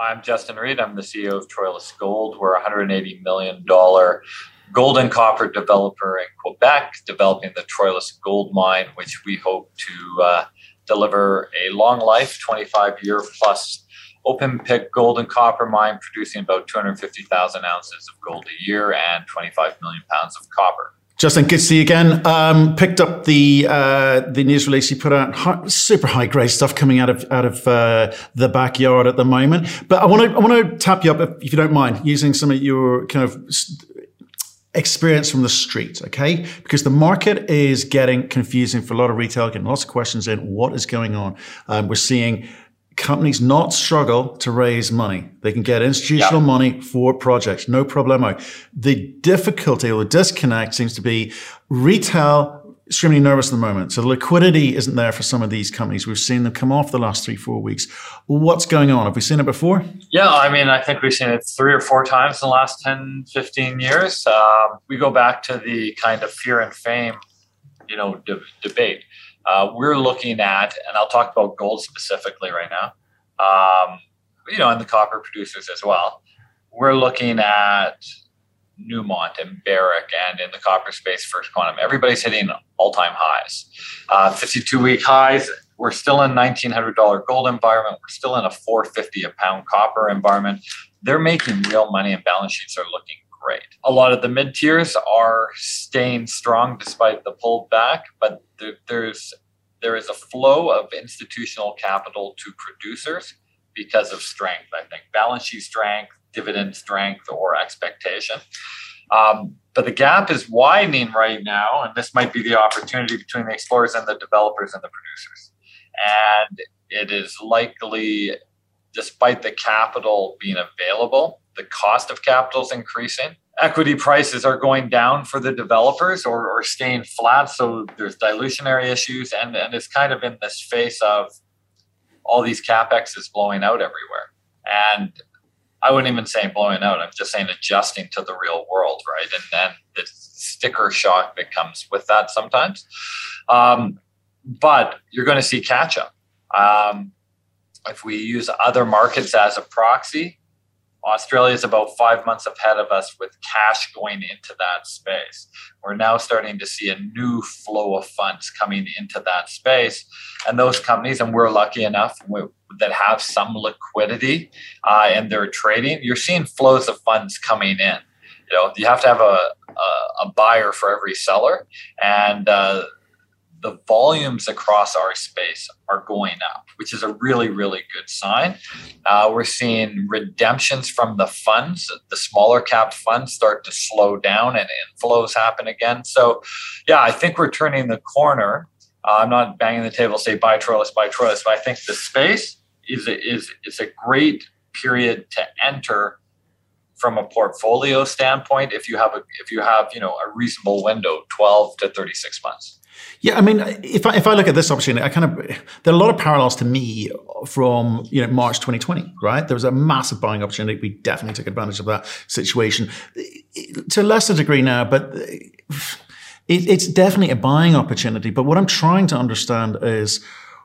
I'm Justin Reid. I'm the CEO of Troilus Gold. We're a $180 million gold and copper developer in Quebec, developing the Troilus Gold Mine, which we hope to uh, deliver a long life, 25 year plus open pit gold and copper mine, producing about 250,000 ounces of gold a year and 25 million pounds of copper. Justin, good to see you again. Um, picked up the uh, the news release you put out. High, super high grade stuff coming out of out of uh, the backyard at the moment. But I want to I want to tap you up if, if, you don't mind using some of your kind of experience from the street, okay? Because the market is getting confusing for a lot of retail, getting lots of questions in. What is going on? Um, we're seeing companies not struggle to raise money. They can get institutional yeah. money for projects, no problemo. The difficulty or the disconnect seems to be retail extremely nervous at the moment. So the liquidity isn't there for some of these companies. We've seen them come off the last three, four weeks. What's going on? Have we seen it before? Yeah, I mean, I think we've seen it three or four times in the last 10, 15 years. Um, we go back to the kind of fear and fame, you know, de- debate. Uh, we're looking at, and I'll talk about gold specifically right now, um, you know, and the copper producers as well. We're looking at Newmont and Barrick, and in the copper space, First Quantum. Everybody's hitting all-time highs, uh, 52-week highs. We're still in $1,900 gold environment. We're still in a 450 a pound copper environment. They're making real money, and balance sheets are looking great. A lot of the mid tiers are staying strong despite the pullback, but there, there's there is a flow of institutional capital to producers because of strength. I think balance sheet strength, dividend strength, or expectation. Um, but the gap is widening right now, and this might be the opportunity between the explorers and the developers and the producers. And it is likely, despite the capital being available, the cost of capital is increasing. Equity prices are going down for the developers or, or staying flat. So there's dilutionary issues, and, and it's kind of in this face of all these capex is blowing out everywhere. And I wouldn't even say blowing out. I'm just saying adjusting to the real world, right? And then the sticker shock that comes with that sometimes. Um, but you're going to see catch up. Um, if we use other markets as a proxy, Australia is about five months ahead of us with cash going into that space. We're now starting to see a new flow of funds coming into that space. And those companies, and we're lucky enough that have some liquidity uh, and they're trading, you're seeing flows of funds coming in. You know, you have to have a, a, a buyer for every seller. And uh, the volumes across our space are going up, which is a really, really good sign. Uh, we're seeing redemptions from the funds, the smaller cap funds start to slow down and inflows happen again. So, yeah, I think we're turning the corner. Uh, I'm not banging the table, say buy Troilus, buy Troilus, but I think the space is a, is is a great period to enter from a portfolio standpoint if you have a if you have you know a reasonable window 12 to 36 months yeah, I mean, if I, if I look at this opportunity, I kind of there are a lot of parallels to me from you know March 2020. Right, there was a massive buying opportunity. We definitely took advantage of that situation to a lesser degree now, but it, it's definitely a buying opportunity. But what I'm trying to understand is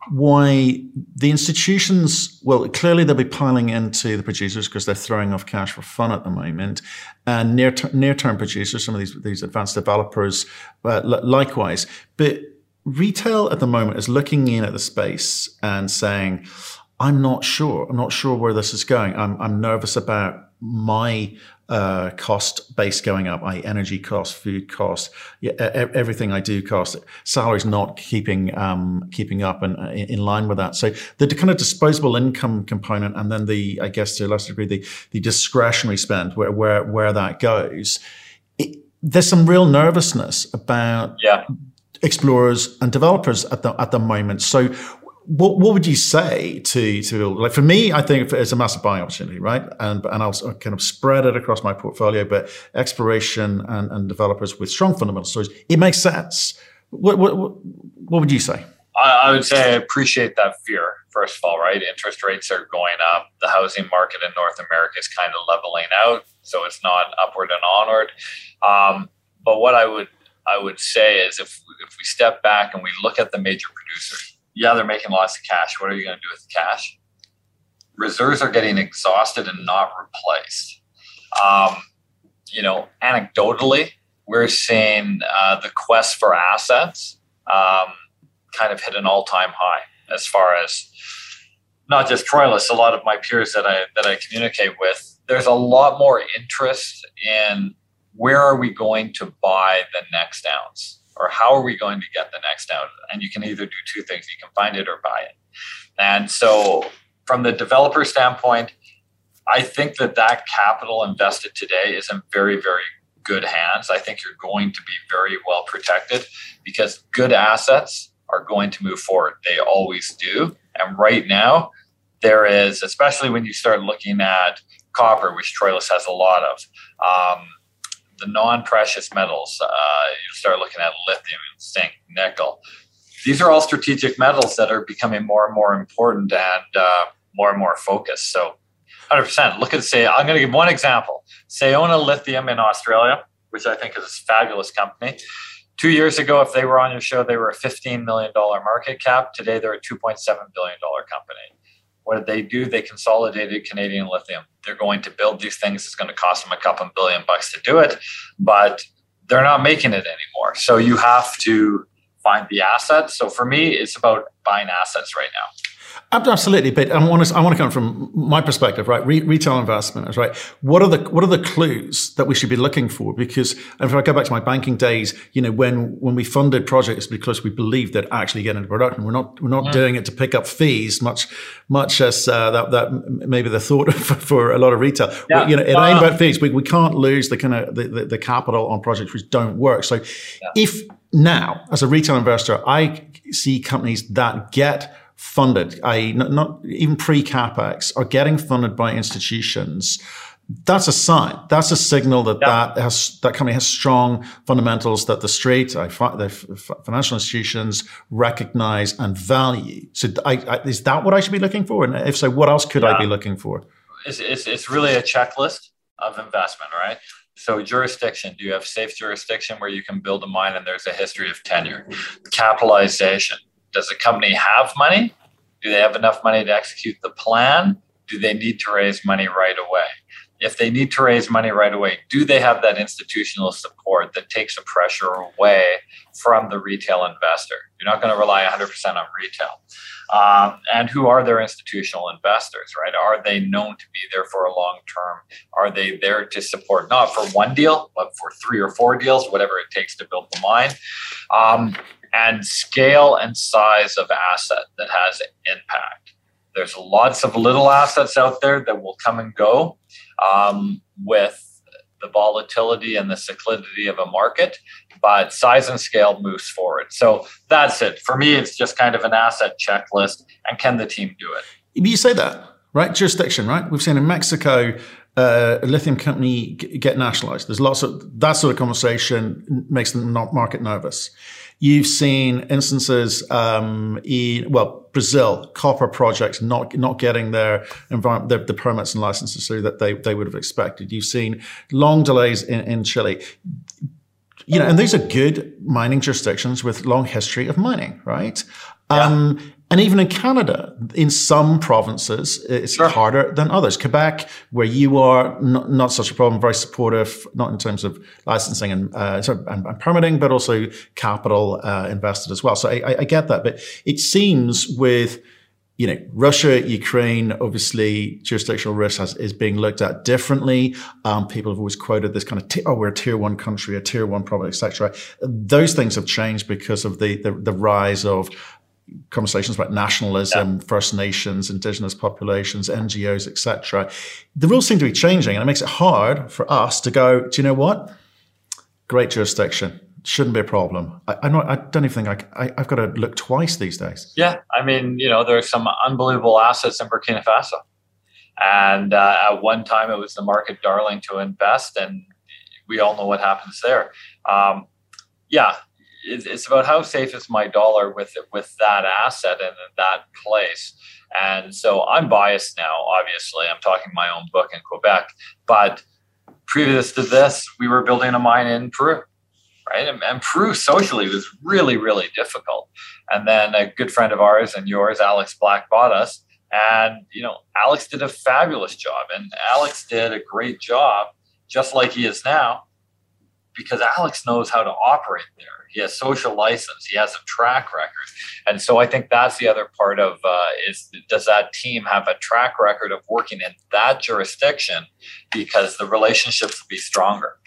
why the institutions, well, clearly they'll be piling into the producers because they're throwing off cash for fun at the moment. And near, near term producers, some of these, these advanced developers, uh, likewise. But retail at the moment is looking in at the space and saying, I'm not sure. I'm not sure where this is going. I'm, I'm nervous about my uh, cost base going up, i.e., energy cost, food cost, yeah, everything I do cost. Salaries not keeping um, keeping up and uh, in line with that. So the kind of disposable income component, and then the, I guess to a lesser degree, the the discretionary spend, where where where that goes. It, there's some real nervousness about yeah. explorers and developers at the at the moment. So what what would you say to to like for me? I think it's a massive buying opportunity, right? And and I'll kind of spread it across my portfolio. But exploration and, and developers with strong fundamental stories, it makes sense. What what what would you say? I, would say I appreciate that fear. First of all, right? Interest rates are going up. The housing market in North America is kind of leveling out, so it's not upward and onward. Um, but what I would I would say is if if we step back and we look at the major producers yeah, they're making lots of cash. What are you going to do with the cash? reserves are getting exhausted and not replaced. Um, you know, anecdotally, we're seeing uh, the quest for assets um, kind of hit an all-time high as far as not just Troilus, a lot of my peers that I that I communicate with. There's a lot more interest in where are we going to buy the next ounce or how are we going to get the next ounce? And you can either do two things: you can find it or buy it. And so, from the developer standpoint, I think that that capital invested today is in very, very good hands. I think you're going to be very well protected because good assets are going to move forward. They always do. And right now, there is, especially when you start looking at copper, which Troilus has a lot of, um, the non-precious metals. Uh, you start looking at lithium, zinc, nickel. These are all strategic metals that are becoming more and more important and uh, more and more focused. So, 100%. Look at say. I'm going to give one example. Sayona Lithium in Australia, which I think is a fabulous company. Two years ago, if they were on your show, they were a $15 million market cap. Today, they're a $2.7 billion company. What did they do? They consolidated Canadian lithium. They're going to build these things. It's going to cost them a couple billion bucks to do it, but they're not making it anymore. So you have to find the assets. So for me, it's about buying assets right now. Absolutely, but I want to I want to come from my perspective, right? Re- retail investment, right? What are the what are the clues that we should be looking for? Because if I go back to my banking days, you know, when when we funded projects because we believed that actually get into production, we're not we're not yeah. doing it to pick up fees, much much as uh, that that maybe the thought for, for a lot of retail. Yeah. you know, it ain't about fees. We, we can't lose the kind of the, the, the capital on projects which don't work. So, yeah. if now as a retail investor, I see companies that get funded, i.e., not, not even pre capex, are getting funded by institutions. That's a sign. That's a signal that yeah. that has that company has strong fundamentals that the straight uh, the financial institutions recognize and value. So, I, I, is that what I should be looking for? And if so, what else could yeah. I be looking for? It's, it's, it's really a checklist of investment, right? So jurisdiction, do you have safe jurisdiction where you can build a mine and there's a history of tenure? Capitalization, does the company have money? Do they have enough money to execute the plan? Do they need to raise money right away? If they need to raise money right away, do they have that institutional support that takes the pressure away from the retail investor? You're not going to rely 100% on retail. Um, and who are their institutional investors, right? Are they known to be there for a long term? Are they there to support not for one deal, but for three or four deals, whatever it takes to build the mine? Um, and scale and size of asset that has impact. There's lots of little assets out there that will come and go um, with the volatility and the cyclicity of a market, but size and scale moves forward. So that's it. For me, it's just kind of an asset checklist, and can the team do it? You say that, right? Jurisdiction, right? We've seen in Mexico uh, a lithium company get nationalized. There's lots of that sort of conversation makes the market nervous. You've seen instances um, in well Brazil copper projects not not getting their environment the, the, permits and licenses through that they they would have expected. You've seen long delays in, in Chile. You know, and these are good mining jurisdictions with long history of mining, right? Yeah. Um, and even in Canada, in some provinces, it's sure. harder than others. Quebec, where you are, not, not, such a problem, very supportive, not in terms of licensing and, uh, and, and permitting, but also capital uh, invested as well. So I, I, get that. But it seems with you know, Russia, Ukraine, obviously jurisdictional risk has, is being looked at differently. Um, people have always quoted this kind of, t- oh, we're a tier one country, a tier one province, etc. Those things have changed because of the, the, the rise of conversations about nationalism, yeah. First Nations, indigenous populations, NGOs, etc. The rules seem to be changing, and it makes it hard for us to go. Do you know what? Great jurisdiction shouldn't be a problem. I, I, not, I don't even think I, I, have got to look twice these days. Yeah, I mean, you know, there's some unbelievable assets in Burkina Faso, and uh, at one time it was the market darling to invest, and we all know what happens there. Um, yeah, it's about how safe is my dollar with with that asset and in that place. And so I'm biased now. Obviously, I'm talking my own book in Quebec, but previous to this, we were building a mine in Peru, right? And, and Peru socially was really, really difficult. And then a good friend of ours and yours, Alex Black, bought us, And, you know, Alex did a fabulous job. And Alex did a great job, just like he is now, because Alex knows how to operate there. He has social license. He has a track record. And so I think that's the other part of uh, is does that team have a track record of working in that jurisdiction because the relationships will be stronger.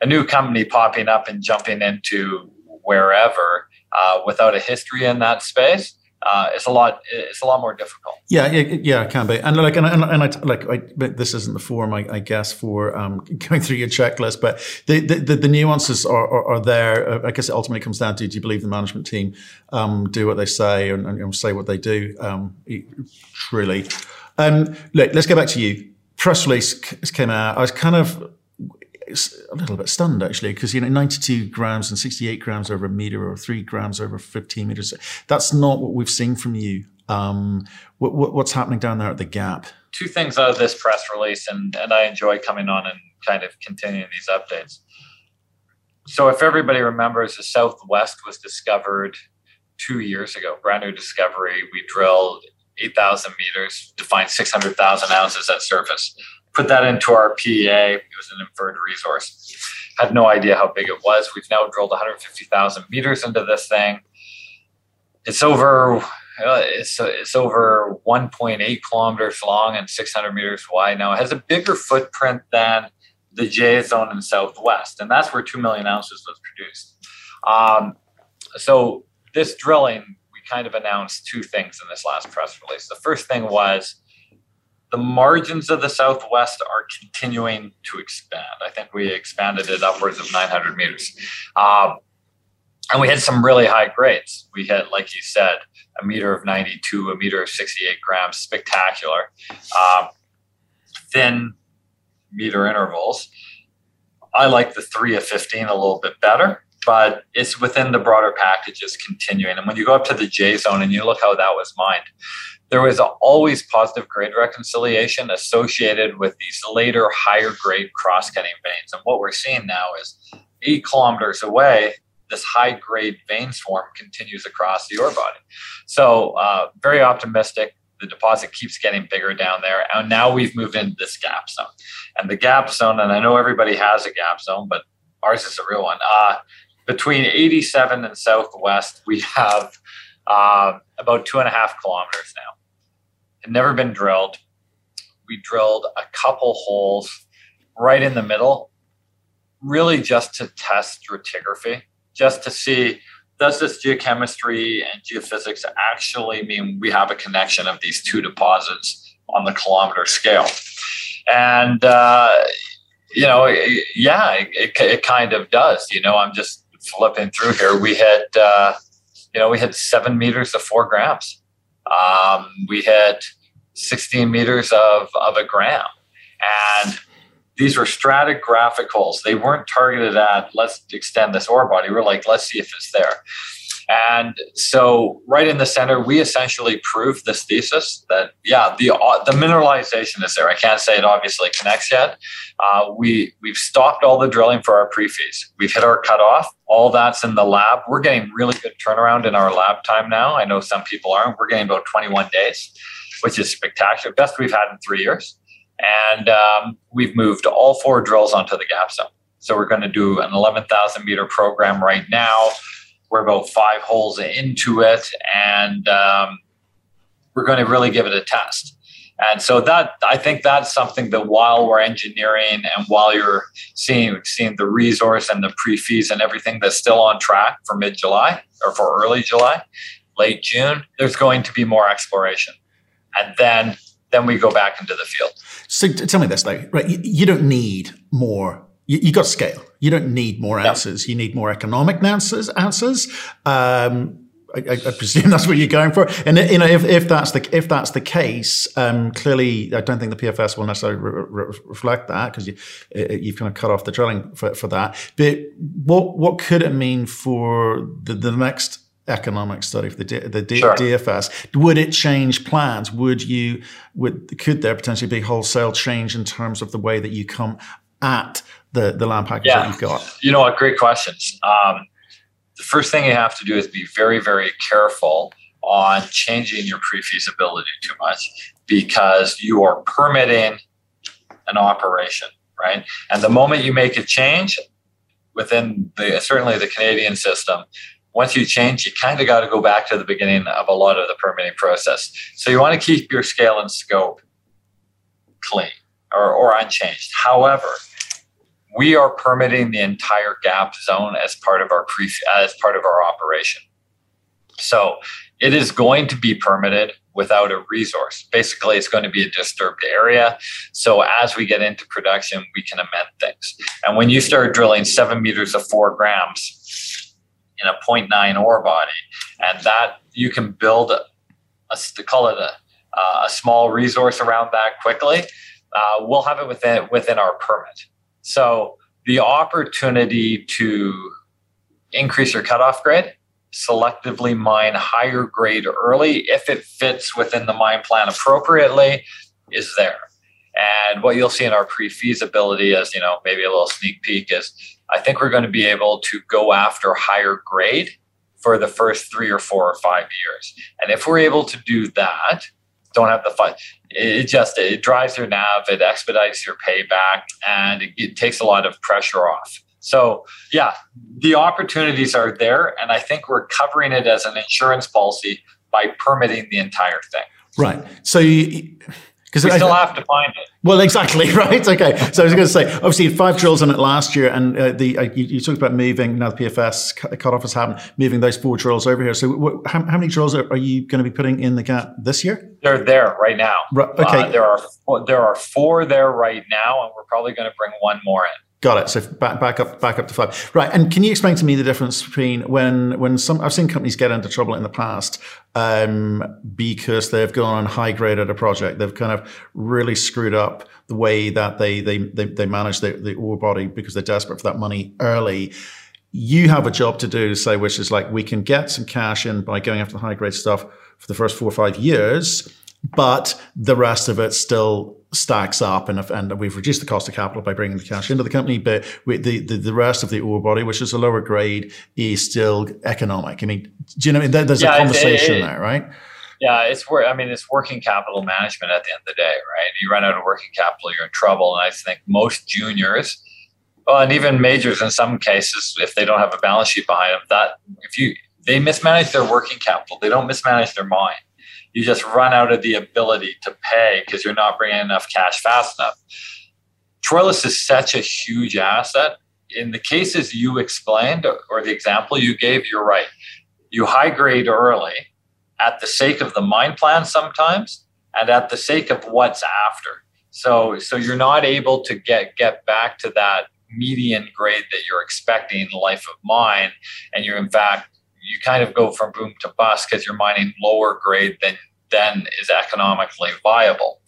A new company popping up and jumping into wherever uh, without a history in that space uh, it's a lot it's a lot more difficult. Yeah yeah, yeah it can be. And like and, and, and I like I, this isn't the forum I, I guess for um, going through your checklist but the the, the nuances are, are, are, there. Uh, I guess it ultimately comes down to do you believe the management team um, do what they say and, and, say what they do um, truly? Um, look let's go back to you. Press release came out. I was kind of a little bit stunned actually because you know 92 grams and 68 grams over a meter or three grams over 15 meters that's not what we've seen from you. Um, what, what, what's happening down there at the gap? Two things out of this press release and, and i enjoy coming on and kind of continuing these updates. So if everybody remembers the southwest was discovered two years ago brand new discovery. We drilled 8000 meters to find 600000 ounces at surface put that into our PEA. It was an inferred resource. Had no idea how big it was. We've now drilled 150,000 meters into this thing. It's over. Uh, it's it's over 1.8 kilometers long and 600 meters wide. Now it has a bigger footprint than the J zone in Southwest, and that's where two million ounces was produced. Um, so this drilling, we kind of announced two things in this last press release. The first thing was the margins of the Southwest are continuing to expand. I think we expanded it upwards of 900 meters. Um, and we had some really high grades. We had, like you said, a meter of 92, a meter of 68 grams, spectacular. Um, thin meter intervals. I like the three of 15 a little bit better, but it's within the broader packages continuing. And when you go up to the J zone and you look how that was mined, there was always positive grade reconciliation associated with these later higher grade cross cutting veins. And what we're seeing now is eight kilometers away, this high grade vein swarm continues across the ore body. So, uh, very optimistic. The deposit keeps getting bigger down there. And now we've moved into this gap zone. And the gap zone, and I know everybody has a gap zone, but ours is a real one. Uh, between 87 and Southwest, we have uh, about two and a half kilometers now had never been drilled. We drilled a couple holes right in the middle, really just to test stratigraphy, just to see does this geochemistry and geophysics actually mean we have a connection of these two deposits on the kilometer scale? And, uh, you know, yeah, it, it, kind of does. You know, I'm just flipping through here. We had, uh, you know, we had seven meters of four grams um, we hit 16 meters of, of a gram. And these were stratigraphic holes. They weren't targeted at, let's extend this ore body. We're like, let's see if it's there. And so, right in the center, we essentially proved this thesis that yeah, the uh, the mineralization is there. I can't say it obviously connects yet. Uh, we we've stopped all the drilling for our pre-feas. We've hit our cutoff. All that's in the lab. We're getting really good turnaround in our lab time now. I know some people aren't. We're getting about 21 days, which is spectacular. Best we've had in three years. And um, we've moved all four drills onto the gap zone. So we're going to do an 11,000 meter program right now we're about five holes into it, and um, we're going to really give it a test. And so that I think that's something that while we're engineering and while you're seeing seeing the resource and the pre-feas and everything that's still on track for mid-July or for early July, late June, there's going to be more exploration. And then then we go back into the field. So tell me this, like, right? You, you don't need more you, you got scale. You don't need more answers. You need more economic answers. Answers. Um, I, I, presume that's what you're going for. And you know, if, if that's the if that's the case, um, clearly, I don't think the PFS will necessarily re- re- reflect that because you you've kind of cut off the drilling for, for that. But what what could it mean for the, the next economic study for the the D- sure. DFS? Would it change plans? Would you would could there potentially be wholesale change in terms of the way that you come at the the land package yeah. that you've got? You know what? Great questions. Um, the first thing you have to do is be very, very careful on changing your pre-feasibility too much because you are permitting an operation, right? And the moment you make a change within the certainly the Canadian system, once you change, you kind of got to go back to the beginning of a lot of the permitting process. So you want to keep your scale and scope clean or, or unchanged. However, we are permitting the entire gap zone as part of our pre as part of our operation. So it is going to be permitted without a resource. Basically, it's going to be a disturbed area. So as we get into production, we can amend things. And when you start drilling seven meters of four grams in a 0.9 ore body, and that you can build a, a call it a, a small resource around that quickly, uh, we'll have it within within our permit. So the opportunity to increase your cutoff grade, selectively mine higher grade early if it fits within the mine plan appropriately is there. And what you'll see in our pre-feasibility is, you know, maybe a little sneak peek is I think we're going to be able to go after higher grade for the first three or four or five years. And if we're able to do that, don't have the fun. It just it drives your nav, it expedites your payback, and it, it takes a lot of pressure off. So yeah, the opportunities are there, and I think we're covering it as an insurance policy by permitting the entire thing. Right. So. You, because we I, still have to find it. Well, exactly right. Okay, so I was going to say, obviously, five drills on it last year, and uh, the uh, you, you, talked about moving now the PFS cut off has happened, moving those four drills over here. So, what, how, how, many drills are, are, you going to be putting in the gap this year? They're there right now. Right, okay, uh, there are there are four there right now, and we're probably going to bring one more in. Got it. So back, back up, back up to five. Right. And can you explain to me the difference between when, when some, I've seen companies get into trouble in the past, um, because they've gone on high graded a project. They've kind of really screwed up the way that they, they, they, they manage the, the ore body because they're desperate for that money early. You have a job to do to say, which is like, we can get some cash in by going after the high grade stuff for the first four or five years, but the rest of it still stacks up and, and we've reduced the cost of capital by bringing the cash into the company, but the, the, the rest of the ore body, which is a lower grade, is still economic. I mean, do you know, there's yeah, a conversation it, it, there, right? Yeah, it's where I mean, it's working capital management at the end of the day, right? You run out of working capital, you're in trouble. And I think most juniors, well, and even majors in some cases, if they don't have a balance sheet behind them, that if you they mismanage their working capital, they don't mismanage their mind you just run out of the ability to pay because you're not bringing enough cash fast enough. Troilus is such a huge asset. In the cases you explained or the example you gave, you're right. You high grade early at the sake of the mine plan sometimes and at the sake of what's after. So so you're not able to get get back to that median grade that you're expecting in the life of mine and you're in fact you kind of go from boom to bust because you're mining lower grade than then is economically viable.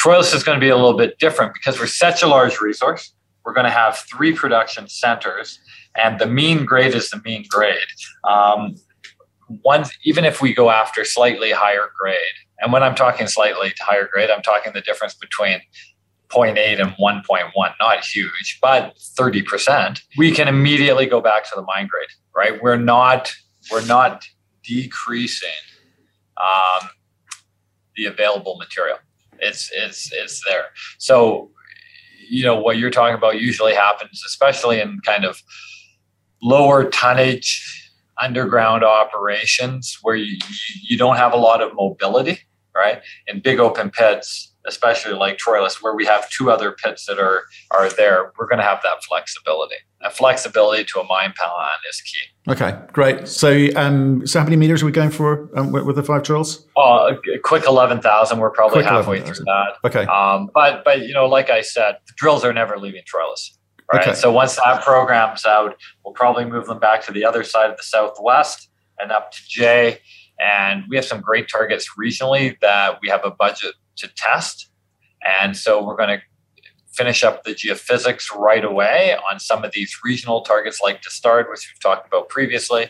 Troilus is going to be a little bit different because we're such a large resource. We're going to have three production centers, and the mean grade is the mean grade. Um, even if we go after slightly higher grade, and when I'm talking slightly higher grade, I'm talking the difference between 0.8 and 1.1, not huge, but 30%, we can immediately go back to the mine grade, right? We're not, we're not decreasing um, the available material. It's, it's, it's there. So, you know, what you're talking about usually happens, especially in kind of lower tonnage underground operations where you, you don't have a lot of mobility, right? In big open pits, especially like Troilus, where we have two other pits that are are there, we're going to have that flexibility. And flexibility to a mine plan is key. Okay, great. So, um, so how many meters are we going for um, with, with, the five drills? Oh, a quick eleven thousand. We're probably quick halfway 11, through that. Okay. Um, but but you know, like I said, the drills are never leaving Troilus. Right. Okay. So once that program's out, we'll probably move them back to the other side of the southwest and up to J. And we have some great targets regionally that we have a budget to test. And so we're going to finish up the geophysics right away on some of these regional targets like Destard, which we've talked about previously,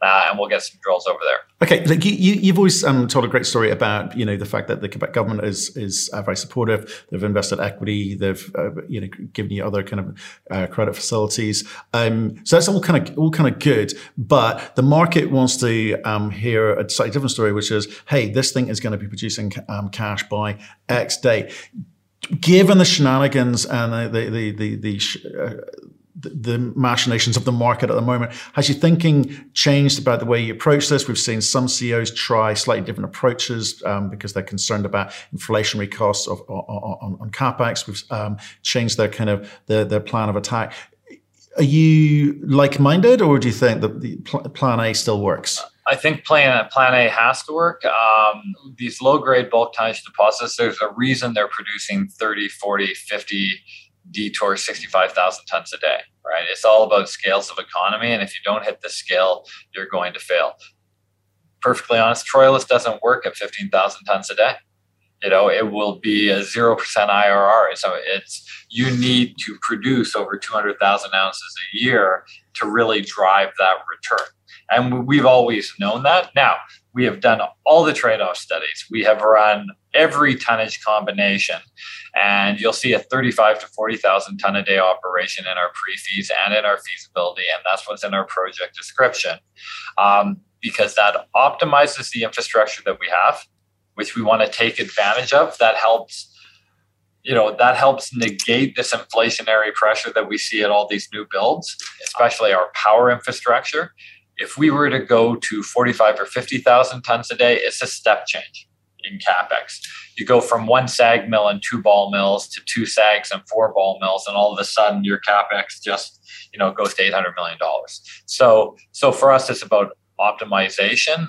uh, and we'll get some drills over there. Okay, like you, you, have always um, told a great story about you know the fact that the Quebec government is is uh, very supportive. They've invested equity. They've uh, you know given you other kind of uh, credit facilities. Um, so that's all kind of all kind of good. But the market wants to um, hear a slightly different story, which is, hey, this thing is going to be producing um, cash by X date given the shenanigans and the the the the, uh, the machinations of the market at the moment, has your thinking changed about the way you approach this? We've seen some CEOs try slightly different approaches um, because they're concerned about inflationary costs of, on, on, capex. We've um, changed their kind of their, their plan of attack. Are you like-minded, or do you think that the plan A still works? I think plan, plan A has to work. Um, these low grade bulk tonnage deposits, there's a reason they're producing 30, 40, 50 detour 65,000 tons a day, right? It's all about scales of economy. And if you don't hit the scale, you're going to fail. Perfectly honest, Troilus doesn't work at 15,000 tons a day. You know, it will be a 0% IRR. So it's, you need to produce over 200,000 ounces a year to really drive that return. And we've always known that. Now, we have done all the trade off studies. We have run every tonnage combination, and you'll see a 35 to 40,000 ton a day operation in our pre feas and in our feasibility, and that's what's in our project description um, because that optimizes the infrastructure that we have, which we want to take advantage of. That helps you know that helps negate this inflationary pressure that we see at all these new builds especially our power infrastructure if we were to go to 45 or 50,000 tons a day, it's a step change in capex. You go from one SAG mill and two ball mills to two SAGs and four ball mills, and all of a sudden your capex just you know goes to 800 million dollars. So so for us, it's about optimization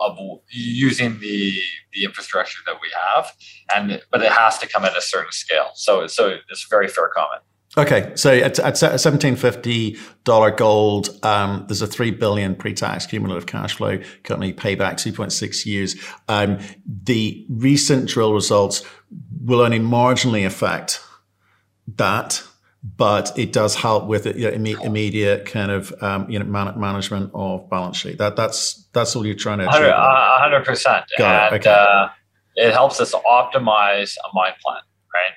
of using the the infrastructure that we have, and but it has to come at a certain scale. So so it's a very fair comment. Okay, so at, at seventeen fifty dollar gold, um, there's a three billion pre-tax cumulative cash flow. Currently, payback two point six years. Um, the recent drill results will only marginally affect that, but it does help with it, you know, immediate kind of um, you know man- management of balance sheet. That that's that's all you're trying to achieve. hundred percent, and it. Okay. Uh, it helps us optimize a mine plan, right?